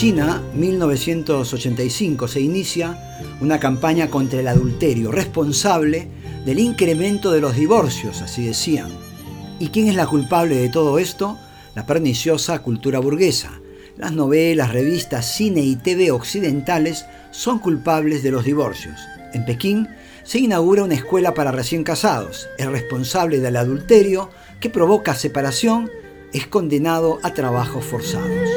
China, 1985, se inicia una campaña contra el adulterio, responsable del incremento de los divorcios, así decían. ¿Y quién es la culpable de todo esto? La perniciosa cultura burguesa. Las novelas, revistas, cine y TV occidentales son culpables de los divorcios. En Pekín se inaugura una escuela para recién casados. El responsable del adulterio, que provoca separación, es condenado a trabajos forzados.